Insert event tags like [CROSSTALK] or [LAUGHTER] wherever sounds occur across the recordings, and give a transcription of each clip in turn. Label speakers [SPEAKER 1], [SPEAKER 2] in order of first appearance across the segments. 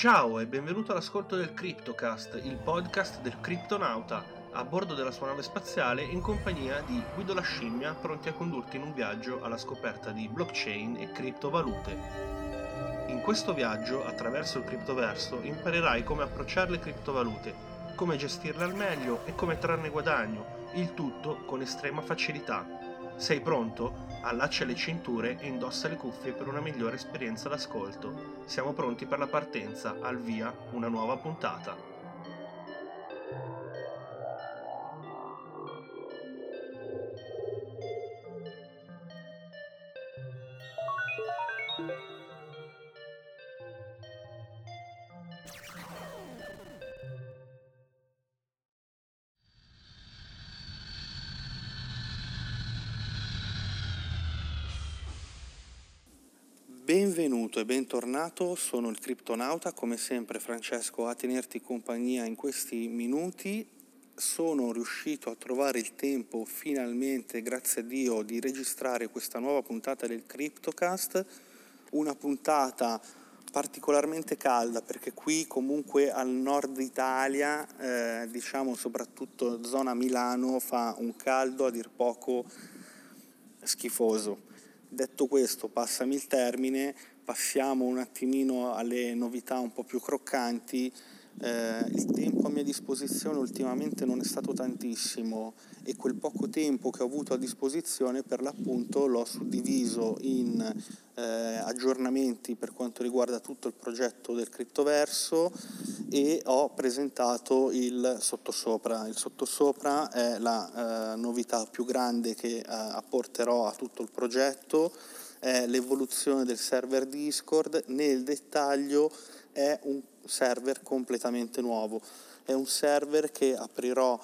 [SPEAKER 1] Ciao e benvenuto all'ascolto del CryptoCast, il podcast del criptonauta, a bordo della sua nave spaziale in compagnia di Guido la scimmia, pronti a condurti in un viaggio alla scoperta di blockchain e criptovalute. In questo viaggio, attraverso il criptoverso, imparerai come approcciare le criptovalute, come gestirle al meglio e come trarne guadagno, il tutto con estrema facilità. Sei pronto? Allaccia le cinture e indossa le cuffie per una migliore esperienza d'ascolto. Siamo pronti per la partenza, al via, una nuova puntata. Benvenuto e bentornato, sono il Criptonauta, come sempre Francesco a tenerti compagnia in questi minuti. Sono riuscito a trovare il tempo finalmente, grazie a Dio, di registrare questa nuova puntata del CryptoCast, una puntata particolarmente calda perché qui comunque al nord Italia, eh, diciamo soprattutto zona Milano, fa un caldo a dir poco schifoso Detto questo, passami il termine, passiamo un attimino alle novità un po' più croccanti. Eh, il tempo a mia disposizione ultimamente non è stato tantissimo e quel poco tempo che ho avuto a disposizione per l'appunto l'ho suddiviso in eh, aggiornamenti per quanto riguarda tutto il progetto del criptoverso e ho presentato il sottosopra. Il sottosopra è la eh, novità più grande che eh, apporterò a tutto il progetto, è l'evoluzione del server Discord, nel dettaglio è un server completamente nuovo, è un server che aprirò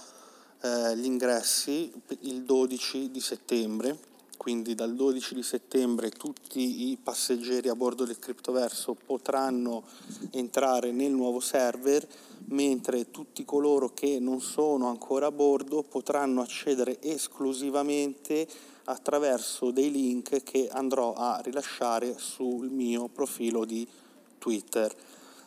[SPEAKER 1] eh, gli ingressi il 12 di settembre quindi dal 12 di settembre tutti i passeggeri a bordo del criptoverso potranno entrare nel nuovo server, mentre tutti coloro che non sono ancora a bordo potranno accedere esclusivamente attraverso dei link che andrò a rilasciare sul mio profilo di Twitter.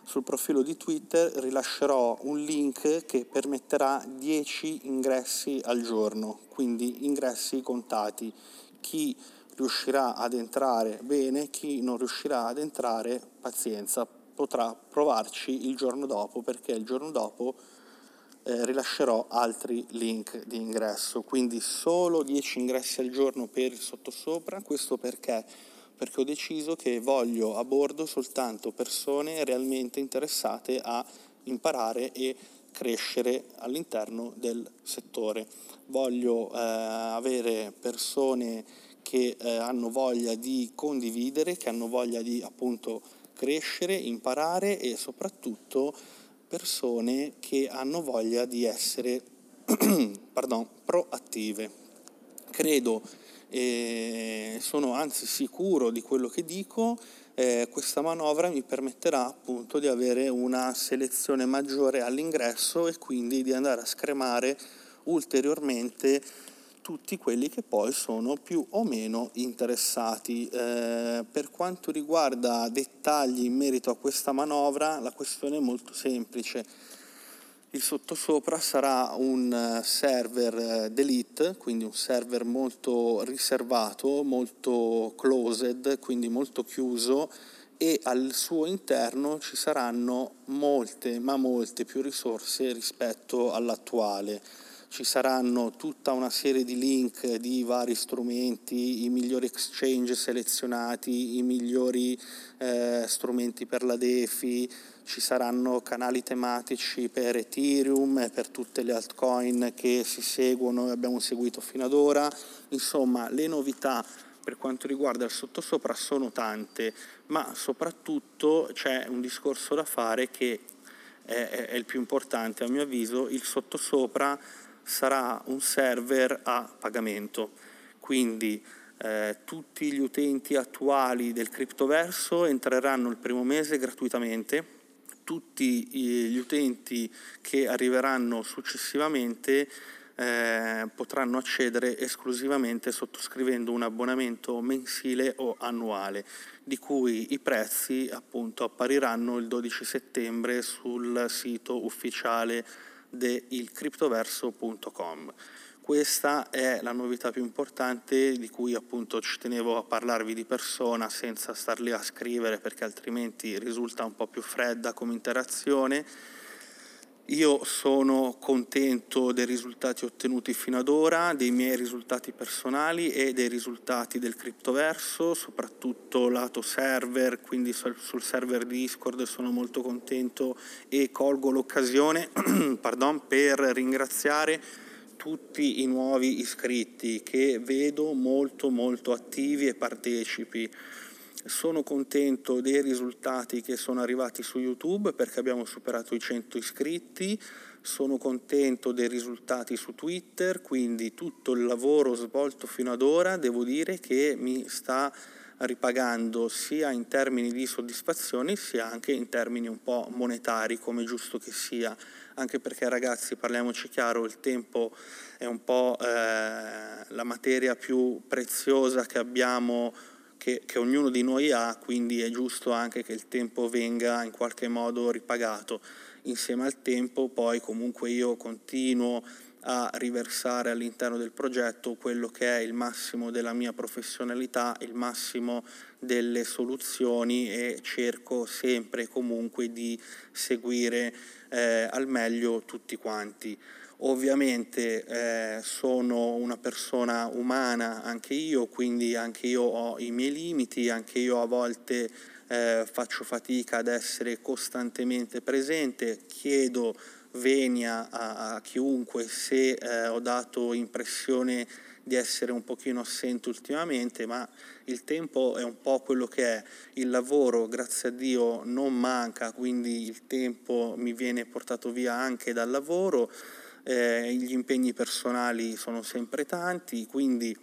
[SPEAKER 1] Sul profilo di Twitter rilascerò un link che permetterà 10 ingressi al giorno, quindi ingressi contati chi riuscirà ad entrare bene, chi non riuscirà ad entrare pazienza, potrà provarci il giorno dopo perché il giorno dopo eh, rilascerò altri link di ingresso, quindi solo 10 ingressi al giorno per il sottosopra, questo perché? Perché ho deciso che voglio a bordo soltanto persone realmente interessate a imparare e crescere all'interno del settore. Voglio eh, avere persone che eh, hanno voglia di condividere, che hanno voglia di appunto crescere, imparare e soprattutto persone che hanno voglia di essere [CLEARS THROAT] pardon, proattive. Credo e sono anzi sicuro di quello che dico eh, questa manovra mi permetterà appunto di avere una selezione maggiore all'ingresso e quindi di andare a scremare ulteriormente tutti quelli che poi sono più o meno interessati. Eh, per quanto riguarda dettagli in merito a questa manovra, la questione è molto semplice il sottosopra sarà un eh, server eh, delete, quindi un server molto riservato, molto closed, quindi molto chiuso e al suo interno ci saranno molte, ma molte più risorse rispetto all'attuale. Ci saranno tutta una serie di link di vari strumenti, i migliori exchange selezionati, i migliori eh, strumenti per la DeFi, ci saranno canali tematici per Ethereum e per tutte le altcoin che si seguono e abbiamo seguito fino ad ora. Insomma, le novità per quanto riguarda il sottosopra sono tante, ma soprattutto c'è un discorso da fare che è, è il più importante a mio avviso, il sottosopra sarà un server a pagamento, quindi eh, tutti gli utenti attuali del criptoverso entreranno il primo mese gratuitamente, tutti gli utenti che arriveranno successivamente eh, potranno accedere esclusivamente sottoscrivendo un abbonamento mensile o annuale, di cui i prezzi appunto appariranno il 12 settembre sul sito ufficiale deilcriptoverso.com. Questa è la novità più importante di cui appunto ci tenevo a parlarvi di persona senza star lì a scrivere perché altrimenti risulta un po' più fredda come interazione. Io sono contento dei risultati ottenuti fino ad ora, dei miei risultati personali e dei risultati del criptoverso, soprattutto lato server, quindi sul server Discord sono molto contento e colgo l'occasione [CLEARS THROAT] per ringraziare tutti i nuovi iscritti che vedo molto molto attivi e partecipi. Sono contento dei risultati che sono arrivati su YouTube perché abbiamo superato i 100 iscritti, sono contento dei risultati su Twitter, quindi tutto il lavoro svolto fino ad ora devo dire che mi sta ripagando sia in termini di soddisfazione sia anche in termini un po' monetari come giusto che sia. Anche perché ragazzi parliamoci chiaro il tempo è un po' eh, la materia più preziosa che abbiamo che, che, ognuno di noi ha quindi è giusto anche che il tempo venga in qualche modo ripagato. Insieme al tempo poi comunque io continuo a riversare all'interno del progetto quello che è il massimo della mia professionalità, il massimo delle soluzioni e cerco sempre comunque di seguire eh, al meglio tutti quanti. Ovviamente eh, sono una persona umana anche io, quindi anche io ho i miei limiti, anche io a volte eh, faccio fatica ad essere costantemente presente, chiedo venia a, a chiunque se eh, ho dato impressione di essere un pochino assente ultimamente, ma il tempo è un po' quello che è. Il lavoro, grazie a Dio, non manca, quindi il tempo mi viene portato via anche dal lavoro, eh, gli impegni personali sono sempre tanti, quindi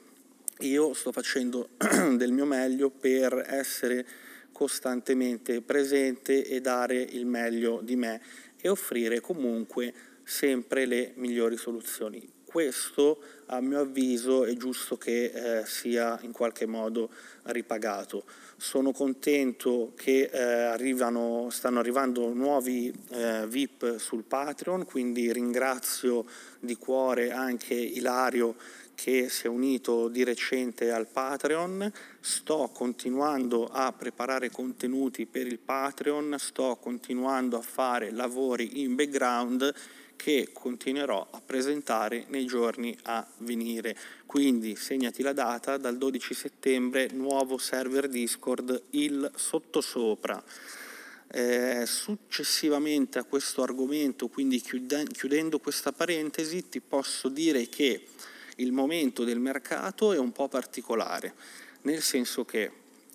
[SPEAKER 1] io sto facendo [CLEARS THROAT] del mio meglio per essere costantemente presente e dare il meglio di me e offrire comunque sempre le migliori soluzioni. Questo a mio avviso è giusto che eh, sia in qualche modo ripagato. Sono contento che eh, arrivano, stanno arrivando nuovi eh, VIP sul Patreon, quindi ringrazio di cuore anche Ilario che si è unito di recente al Patreon, sto continuando a preparare contenuti per il Patreon, sto continuando a fare lavori in background che continuerò a presentare nei giorni a venire. Quindi segnati la data, dal 12 settembre nuovo server Discord, il sottosopra. Eh, successivamente a questo argomento, quindi chiudendo questa parentesi, ti posso dire che il momento del mercato è un po' particolare, nel senso che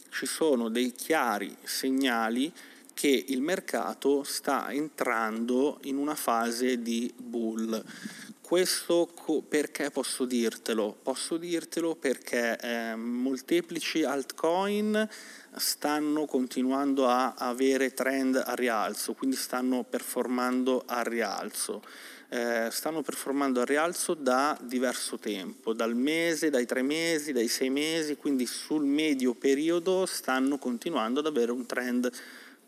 [SPEAKER 1] ci sono dei chiari segnali che il mercato sta entrando in una fase di bull. Questo perché posso dirtelo? Posso dirtelo perché eh, molteplici altcoin stanno continuando a avere trend a rialzo, quindi stanno performando a rialzo eh, stanno performando a rialzo da diverso tempo, dal mese, dai tre mesi, dai sei mesi, quindi sul medio periodo stanno continuando ad avere un trend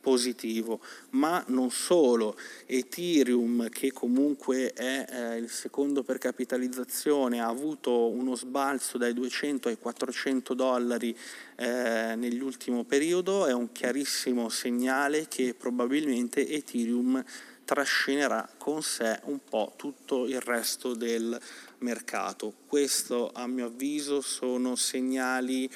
[SPEAKER 1] positivo, ma non solo, Ethereum che comunque è eh, il secondo per capitalizzazione ha avuto uno sbalzo dai 200 ai 400 dollari eh, nell'ultimo periodo, è un chiarissimo segnale che probabilmente Ethereum trascinerà con sé un po' tutto il resto del mercato. Questo a mio avviso sono segnali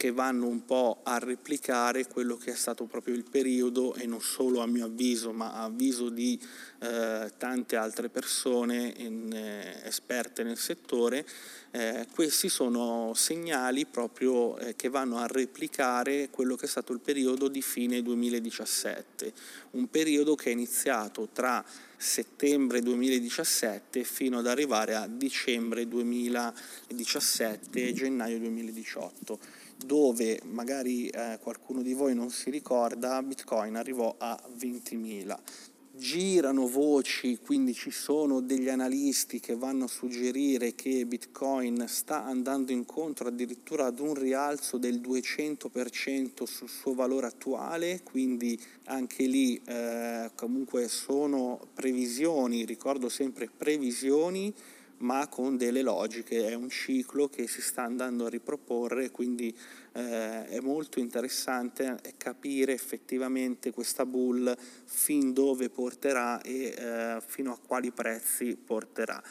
[SPEAKER 1] che vanno un po' a replicare quello che è stato proprio il periodo e non solo a mio avviso ma a avviso di eh, tante altre persone in, eh, esperte nel settore eh, questi sono segnali proprio eh, che vanno a replicare quello che è stato il periodo di fine 2017, un periodo che è iniziato tra settembre 2017 fino ad arrivare a dicembre 2017 e gennaio 2018 dove magari eh, qualcuno di voi non si ricorda Bitcoin arrivò a 20.000 girano voci, quindi ci sono degli analisti che vanno a suggerire che Bitcoin sta andando incontro addirittura ad un rialzo del 200% sul suo valore attuale, quindi anche lì eh, comunque sono previsioni, ricordo sempre previsioni, ma con delle logiche, è un ciclo che si sta andando a riproporre, quindi eh, è molto interessante capire effettivamente questa bull fin dove porterà e eh, fino a quali prezzi porterà.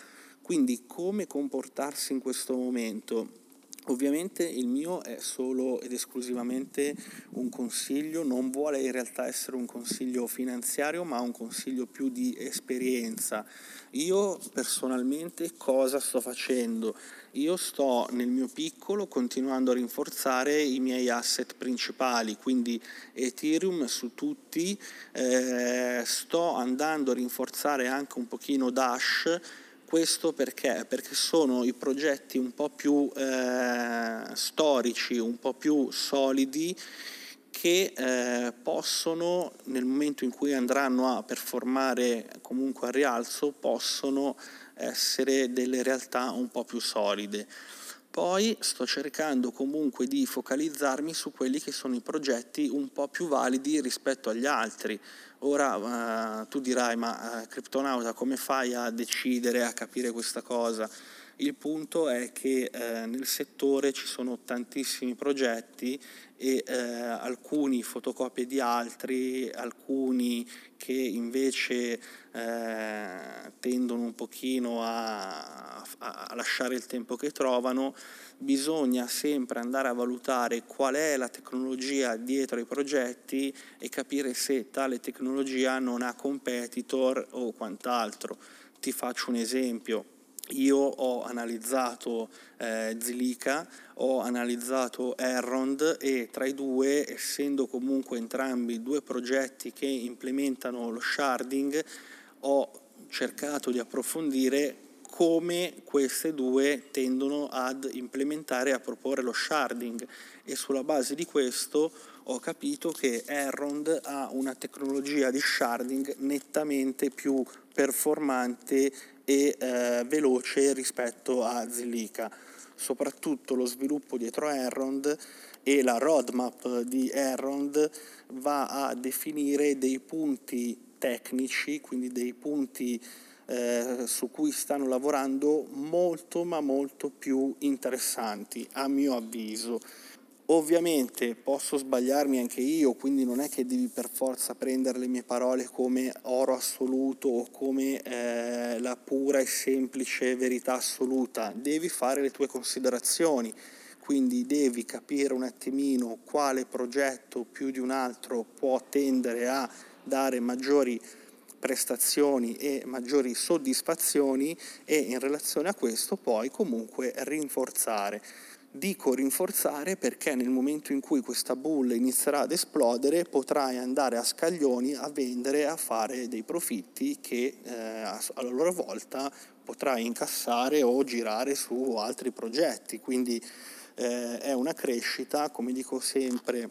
[SPEAKER 1] Quindi come comportarsi in questo momento? Ovviamente il mio è solo ed esclusivamente un consiglio, non vuole in realtà essere un consiglio finanziario, ma un consiglio più di esperienza. Io personalmente cosa sto facendo? Io sto nel mio piccolo continuando a rinforzare i miei asset principali, quindi Ethereum su tutti, eh, sto andando a rinforzare anche un pochino Dash questo perché? Perché sono i progetti un po' più eh, storici, un po' più solidi che eh, possono, nel momento in cui andranno a performare comunque a rialzo, possono essere delle realtà un po' più solide. Poi sto cercando comunque di focalizzarmi su quelli che sono i progetti un po' più validi rispetto agli altri. Ora eh, tu dirai, ma eh, Cryptonauta come fai a decidere, a capire questa cosa? Il punto è che eh, nel settore ci sono tantissimi progetti e eh, alcuni fotocopie di altri, alcuni che invece eh, tendono un pochino a, a, lasciare il tempo che trovano, bisogna sempre andare a valutare qual è la tecnologia dietro ai progetti e capire se tale tecnologia non ha competitor o quant'altro. Ti faccio un esempio io ho analizzato eh, Zilica, ho analizzato Errond e tra i due, essendo comunque entrambi due progetti che implementano lo sharding, ho cercato di approfondire come queste due tendono ad implementare e a proporre lo sharding. E sulla base di questo ho capito che Errond ha una tecnologia di sharding nettamente più performante e eh, veloce rispetto a Zilliqa. Soprattutto lo sviluppo dietro a Errond e la roadmap di Errond va a definire dei punti tecnici, quindi dei punti eh, su cui stanno lavorando molto ma molto più interessanti a mio avviso. Ovviamente posso sbagliarmi anche io, quindi non è che devi per forza prendere le mie parole come oro assoluto o come eh, la pura e semplice verità assoluta, devi fare le tue considerazioni, quindi devi capire un attimino quale progetto più di un altro può tendere a dare maggiori prestazioni e maggiori soddisfazioni e in relazione a questo poi comunque rinforzare. Dico rinforzare perché nel momento in cui questa bull inizierà ad esplodere potrai andare a scaglioni a vendere, a fare dei profitti che eh, a loro volta potrai incassare o girare su altri progetti. Quindi eh, è una crescita, come dico sempre,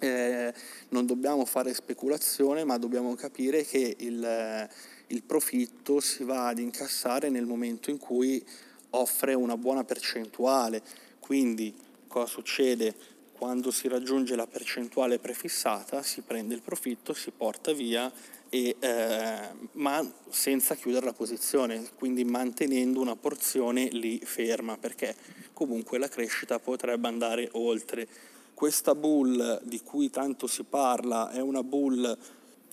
[SPEAKER 1] eh, non dobbiamo fare speculazione, ma dobbiamo capire che il, il profitto si va ad incassare nel momento in cui offre una buona percentuale quindi cosa succede? Quando si raggiunge la percentuale prefissata si prende il profitto, si porta via, e, eh, ma senza chiudere la posizione, quindi mantenendo una porzione lì ferma, perché comunque la crescita potrebbe andare oltre. Questa bull di cui tanto si parla è una bull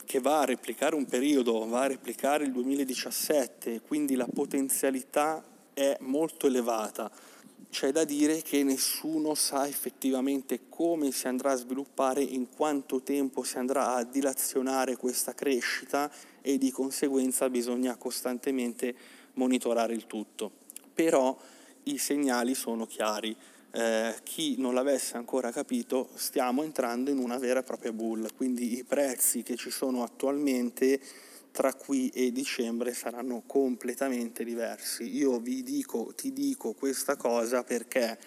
[SPEAKER 1] che va a replicare un periodo, va a replicare il 2017, quindi la potenzialità è molto elevata c'è da dire che nessuno sa effettivamente come si andrà a sviluppare, in quanto tempo si andrà a dilazionare questa crescita e di conseguenza bisogna costantemente monitorare il tutto. Però i segnali sono chiari. Eh, chi non l'avesse ancora capito, stiamo entrando in una vera e propria bull, quindi i prezzi che ci sono attualmente tra qui e dicembre saranno completamente diversi. Io vi dico, ti dico questa cosa perché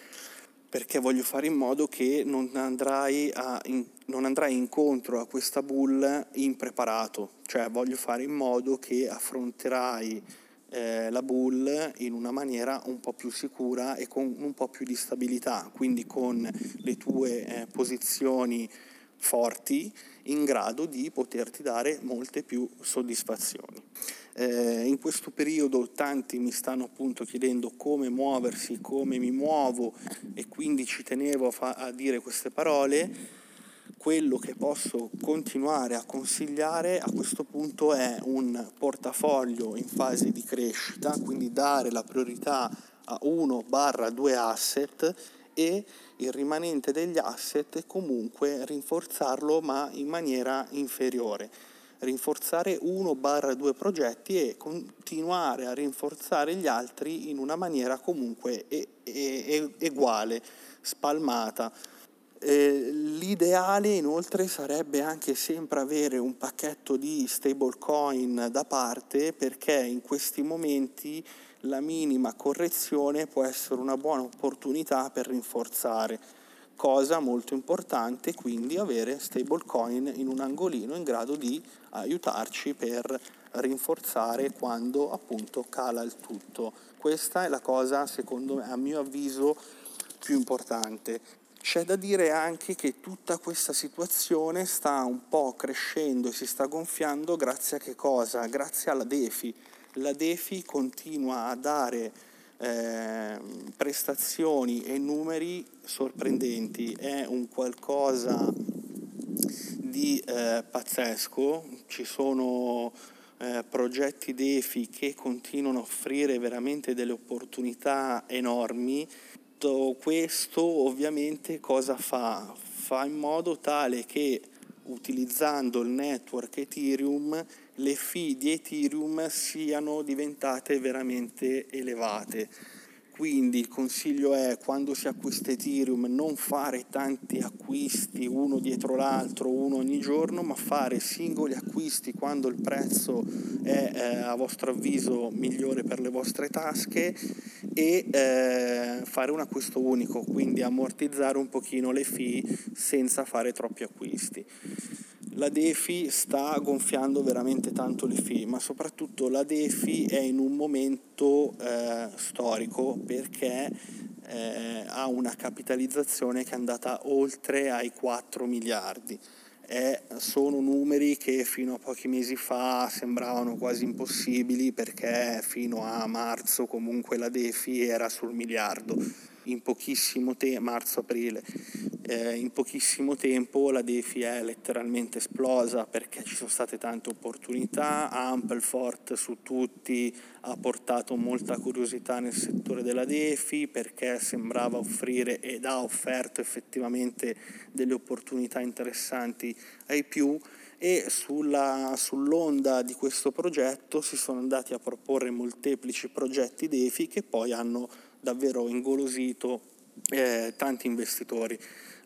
[SPEAKER 1] perché voglio fare in modo che non andrai, a, in, non andrai incontro a questa bull impreparato, cioè voglio fare in modo che affronterai eh, la bull in una maniera un po' più sicura e con un po' più di stabilità, quindi con le tue eh, posizioni forti in grado di poterti dare molte più soddisfazioni. Eh, in questo periodo tanti mi stanno appunto chiedendo come muoversi, come mi muovo e quindi ci tenevo a, fa- a dire queste parole. Quello che posso continuare a consigliare a questo punto è un portafoglio in fase di crescita, quindi dare la priorità a 1-2 asset e il rimanente degli asset comunque rinforzarlo ma in maniera inferiore. Rinforzare 1-2 progetti e continuare a rinforzare gli altri in una maniera comunque e- e- uguale, spalmata. Eh, l'ideale inoltre sarebbe anche sempre avere un pacchetto di stablecoin da parte perché in questi momenti la minima correzione può essere una buona opportunità per rinforzare. Cosa molto importante quindi avere stablecoin in un angolino in grado di aiutarci per rinforzare quando appunto cala il tutto. Questa è la cosa secondo me a mio avviso più importante. C'è da dire anche che tutta questa situazione sta un po' crescendo e si sta gonfiando grazie a che cosa? Grazie alla DeFi la DeFi continua a dare eh, prestazioni e numeri sorprendenti, è un qualcosa di eh, pazzesco, ci sono eh, progetti DeFi che continuano a offrire veramente delle opportunità enormi. Tutto questo ovviamente cosa fa? Fa in modo tale che utilizzando il network Ethereum le fee di Ethereum siano diventate veramente elevate. Quindi il consiglio è quando si acquista Ethereum non fare tanti acquisti uno dietro l'altro, uno ogni giorno, ma fare singoli acquisti quando il prezzo è eh, a vostro avviso migliore per le vostre tasche e eh, fare un acquisto unico, quindi ammortizzare un pochino le fee senza fare troppi acquisti la DeFi sta gonfiando veramente tanto le fee, ma soprattutto la DeFi è in un momento eh, storico perché eh, ha una capitalizzazione che è andata oltre ai 4 miliardi. Eh, sono numeri che fino a pochi mesi fa sembravano quasi impossibili perché fino a marzo comunque la DeFi era sul miliardo in pochissimo tempo, marzo-aprile, eh, in pochissimo tempo la DeFi è letteralmente esplosa perché ci sono state tante opportunità, Ampelfort su tutti ha portato molta curiosità nel settore della DeFi perché sembrava offrire ed ha offerto effettivamente delle opportunità interessanti ai più e sulla, sull'onda di questo progetto si sono andati a proporre molteplici progetti DeFi che poi hanno davvero ingolosito eh, tanti investitori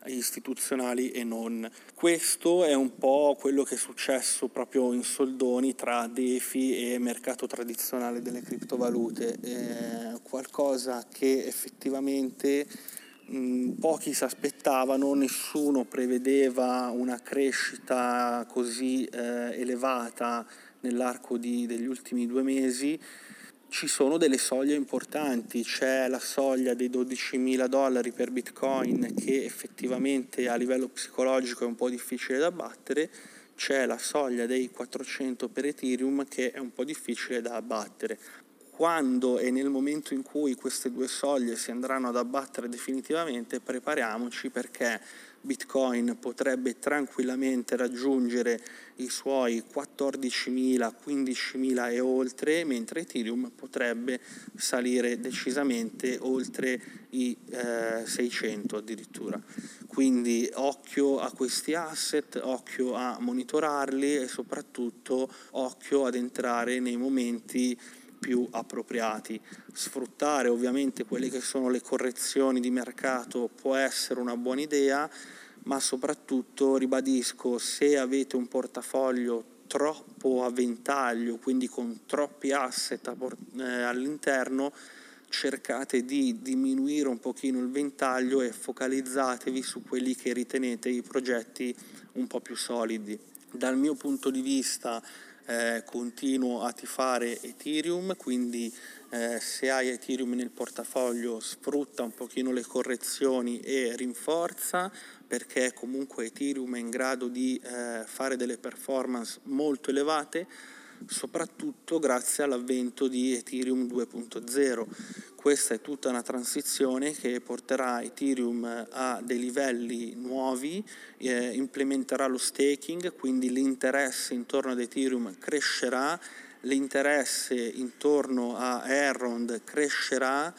[SPEAKER 1] istituzionali e non. Questo è un po' quello che è successo proprio in soldoni tra DeFi e mercato tradizionale delle criptovalute, eh, qualcosa che effettivamente mh, pochi si aspettavano, nessuno prevedeva una crescita così eh, elevata nell'arco di, degli ultimi due mesi ci sono delle soglie importanti, c'è la soglia dei 12.000 dollari per Bitcoin che effettivamente a livello psicologico è un po' difficile da battere, c'è la soglia dei 400 per Ethereum che è un po' difficile da abbattere. Quando e nel momento in cui queste due soglie si andranno ad abbattere definitivamente, prepariamoci perché Bitcoin potrebbe tranquillamente raggiungere i suoi 14.000, 15.000 e oltre, mentre Ethereum potrebbe salire decisamente oltre i eh, 600 addirittura. Quindi occhio a questi asset, occhio a monitorarli e soprattutto occhio ad entrare nei momenti più appropriati. Sfruttare ovviamente quelle che sono le correzioni di mercato può essere una buona idea, ma soprattutto ribadisco se avete un portafoglio troppo a ventaglio, quindi con troppi asset eh, all'interno, cercate di diminuire un pochino il ventaglio e focalizzatevi su quelli che ritenete i progetti un po' più solidi. Dal mio punto di vista eh, continuo a tifare Ethereum, quindi eh, se hai Ethereum nel portafoglio sfrutta un pochino le correzioni e rinforza perché comunque Ethereum è in grado di eh, fare delle performance molto elevate soprattutto grazie all'avvento di Ethereum 2.0. Questa è tutta una transizione che porterà Ethereum a dei livelli nuovi, eh, implementerà lo staking, quindi l'interesse intorno ad Ethereum crescerà, l'interesse intorno a Errond crescerà,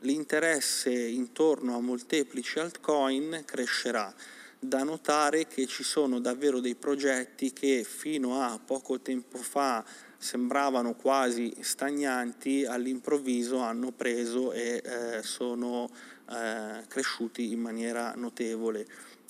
[SPEAKER 1] l'interesse intorno a molteplici altcoin crescerà da notare che ci sono davvero dei progetti che fino a poco tempo fa sembravano quasi stagnanti, all'improvviso hanno preso e eh, sono eh, cresciuti in maniera notevole.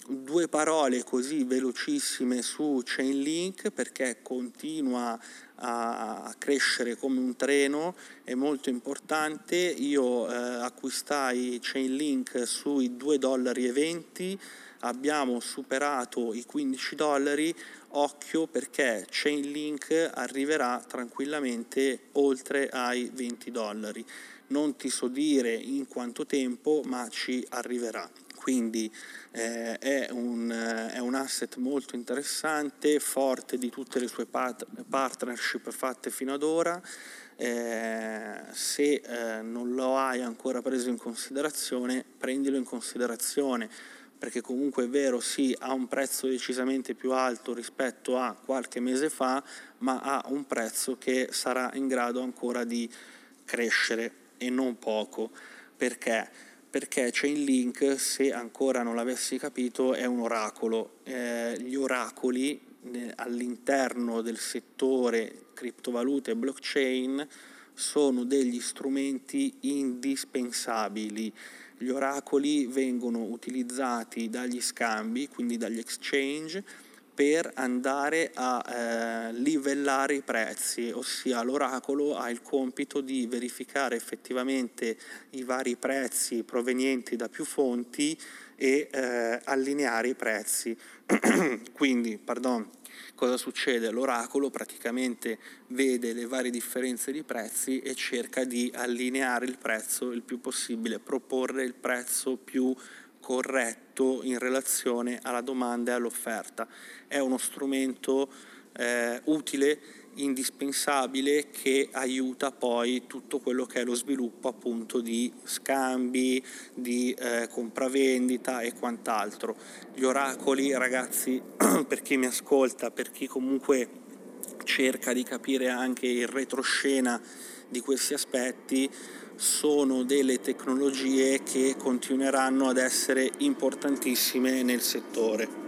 [SPEAKER 1] Due parole così velocissime su Chainlink perché continua a crescere come un treno, è molto importante. Io eh, acquistai Chainlink sui 2,20 dollari abbiamo superato i 15 dollari, occhio perché Chainlink arriverà tranquillamente oltre ai 20 dollari. Non ti so dire in quanto tempo, ma ci arriverà. Quindi eh, è, un, eh, è, un, asset molto interessante, forte di tutte le sue pat- partnership fatte fino ad ora. Eh, se eh, non lo hai ancora preso in considerazione, prendilo in considerazione perché comunque è vero, sì, ha un prezzo decisamente più alto rispetto a qualche mese fa, ma ha un prezzo che sarà in grado ancora di crescere e non poco. Perché? Perché Chainlink, se ancora non l'avessi capito, è un oracolo. Eh, gli oracoli eh, all'interno del settore criptovalute e blockchain sono degli strumenti indispensabili gli oracoli vengono utilizzati dagli scambi, quindi dagli exchange, per andare a eh, livellare i prezzi, ossia l'oracolo ha il compito di verificare effettivamente i vari prezzi provenienti da più fonti e eh, allineare i prezzi. [CLEARS THROAT] quindi, pardon, Cosa succede? L'oracolo praticamente vede le varie differenze di prezzi e cerca di allineare il prezzo il più possibile, proporre il prezzo più corretto in relazione alla domanda e all'offerta. È uno strumento eh, utile indispensabile che aiuta poi tutto quello che è lo sviluppo appunto di scambi, di eh, compravendita e quant'altro. Gli oracoli, ragazzi, [CLEARS THROAT] per chi mi ascolta, per chi comunque cerca di capire anche il retroscena di questi aspetti, sono delle tecnologie che continueranno ad essere importantissime nel settore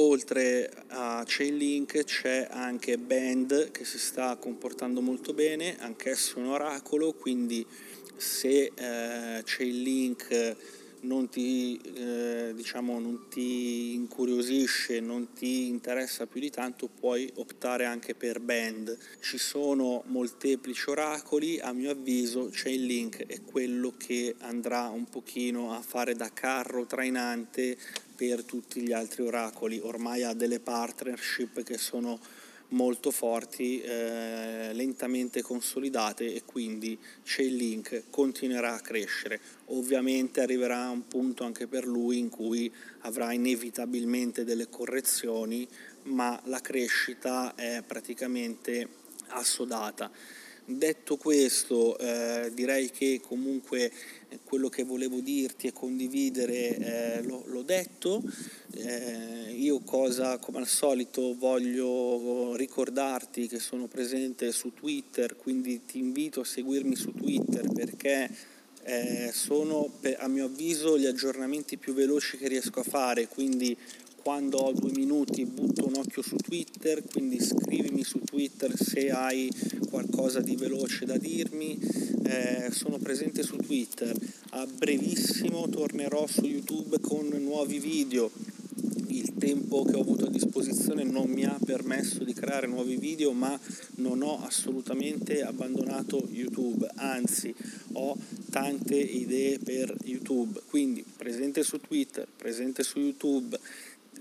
[SPEAKER 1] oltre a Chainlink c'è anche Band che si sta comportando molto bene, anch'esso un oracolo, quindi se eh, Chainlink non ti, eh, diciamo, non ti incuriosisce, non ti interessa più di tanto, puoi optare anche per Band. Ci sono molteplici oracoli, a mio avviso Chainlink è quello che andrà un pochino a fare da carro trainante per tutti gli altri oracoli. Ormai ha delle partnership che sono molto forti, eh, lentamente consolidate e quindi Chainlink continuerà a crescere. Ovviamente arriverà un punto anche per lui in cui avrà inevitabilmente delle correzioni, ma la crescita è praticamente assodata. Detto questo, eh, direi che comunque quello che volevo dirti e condividere eh, l'ho, l'ho, detto. Eh, io cosa, come al solito, voglio ricordarti che sono presente su Twitter, quindi ti invito a seguirmi su Twitter perché eh, sono a mio avviso gli aggiornamenti più veloci che riesco a fare, quindi quando ho due minuti butto un occhio su Twitter, quindi scrivimi su Twitter se hai qualcosa di veloce da dirmi. Eh, sono presente su Twitter. A brevissimo tornerò su YouTube con nuovi video. Il tempo che ho avuto a disposizione non mi ha permesso di creare nuovi video, ma non ho assolutamente abbandonato YouTube, anzi ho tante idee per YouTube, quindi presente su Twitter, presente su YouTube,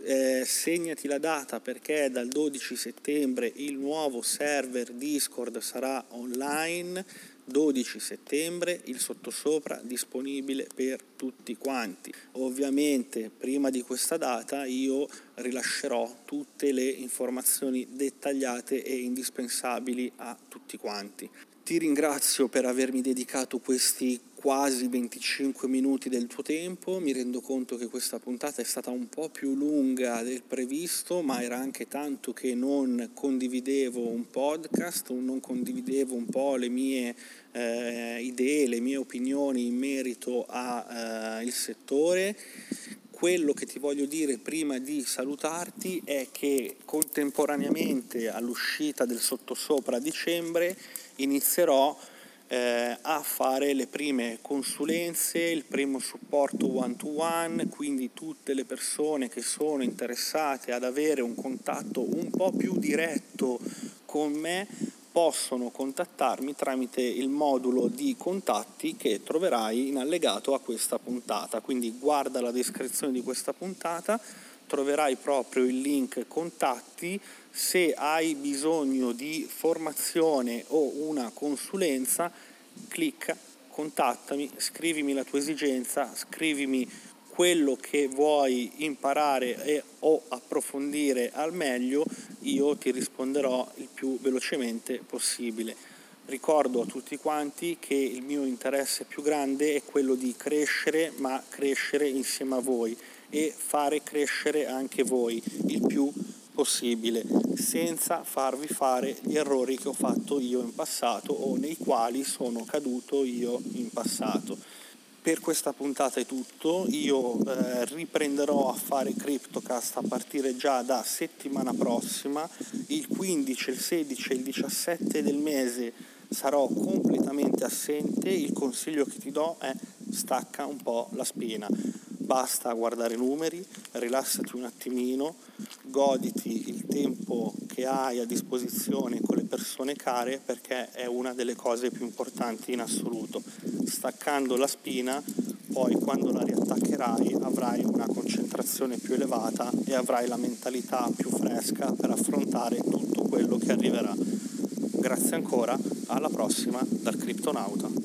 [SPEAKER 1] eh, segnati la data perché dal 12 settembre il nuovo server Discord sarà online 12 settembre il sottosopra disponibile per tutti quanti. Ovviamente prima di questa data io rilascerò tutte le informazioni dettagliate e indispensabili a tutti quanti. Ti ringrazio per avermi dedicato questi quasi 25 minuti del tuo tempo, mi rendo conto che questa puntata è stata un po' più lunga del previsto, ma era anche tanto che non condividevo un podcast, non condividevo un po' le mie eh, idee, le mie opinioni in merito al eh, settore. Quello che ti voglio dire prima di salutarti è che contemporaneamente all'uscita del sottosopra a dicembre inizierò eh, a fare le prime consulenze, il primo supporto one to one, quindi tutte le persone che sono interessate ad avere un contatto un po' più diretto con me possono contattarmi tramite il modulo di contatti che troverai in allegato a questa puntata. Quindi guarda la descrizione di questa puntata, troverai proprio il link contatti. Se hai bisogno di formazione o una consulenza, clicca, contattami, scrivimi la tua esigenza, scrivimi quello che vuoi imparare e, o approfondire al meglio, io ti risponderò il più velocemente possibile. Ricordo a tutti quanti che il mio interesse più grande è quello di crescere, ma crescere insieme a voi e fare crescere anche voi il più possibile, senza farvi fare gli errori che ho fatto io in passato o nei quali sono caduto io in passato. Per questa puntata è tutto, io eh, riprenderò a fare CryptoCast a partire già da settimana prossima, il 15, il 16 e il 17 del mese sarò completamente assente, il consiglio che ti do è stacca un po' la spina, basta guardare i numeri, rilassati un attimino, goditi il tempo che hai a disposizione con le persone care perché è una delle cose più importanti in assoluto. Staccando la spina, poi quando la riattaccherai avrai una concentrazione più elevata e avrai la mentalità più fresca per affrontare tutto quello che arriverà. Grazie ancora, alla prossima dal Criptonauta.